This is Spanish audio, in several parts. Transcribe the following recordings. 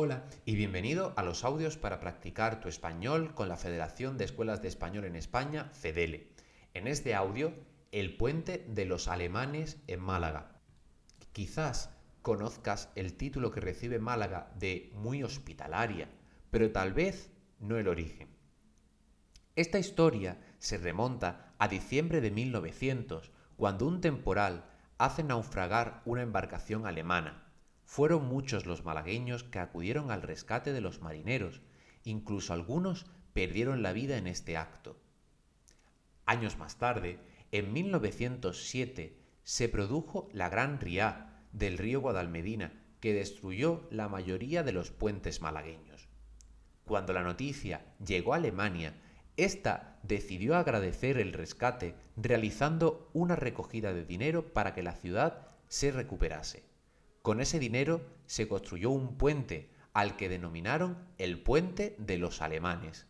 Hola y bienvenido a los audios para practicar tu español con la Federación de Escuelas de Español en España, FEDELE. En este audio, el puente de los alemanes en Málaga. Quizás conozcas el título que recibe Málaga de muy hospitalaria, pero tal vez no el origen. Esta historia se remonta a diciembre de 1900, cuando un temporal hace naufragar una embarcación alemana fueron muchos los malagueños que acudieron al rescate de los marineros, incluso algunos perdieron la vida en este acto. Años más tarde, en 1907, se produjo la Gran Riá del río Guadalmedina, que destruyó la mayoría de los puentes malagueños. Cuando la noticia llegó a Alemania, ésta decidió agradecer el rescate realizando una recogida de dinero para que la ciudad se recuperase. Con ese dinero se construyó un puente al que denominaron el Puente de los Alemanes.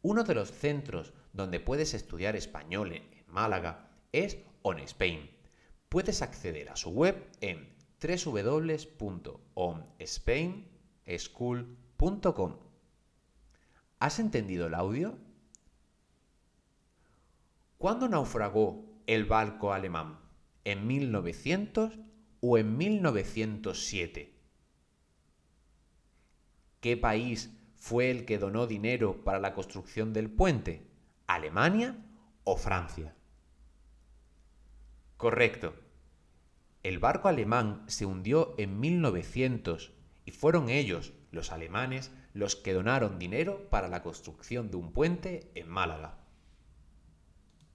Uno de los centros donde puedes estudiar español en Málaga es On Spain. Puedes acceder a su web en www.onspainschool.com. ¿Has entendido el audio? ¿Cuándo naufragó el barco alemán? ¿En 1900 o en 1907? ¿Qué país fue el que donó dinero para la construcción del puente? ¿Alemania o Francia? Correcto. El barco alemán se hundió en 1900 y fueron ellos, los alemanes, los que donaron dinero para la construcción de un puente en Málaga.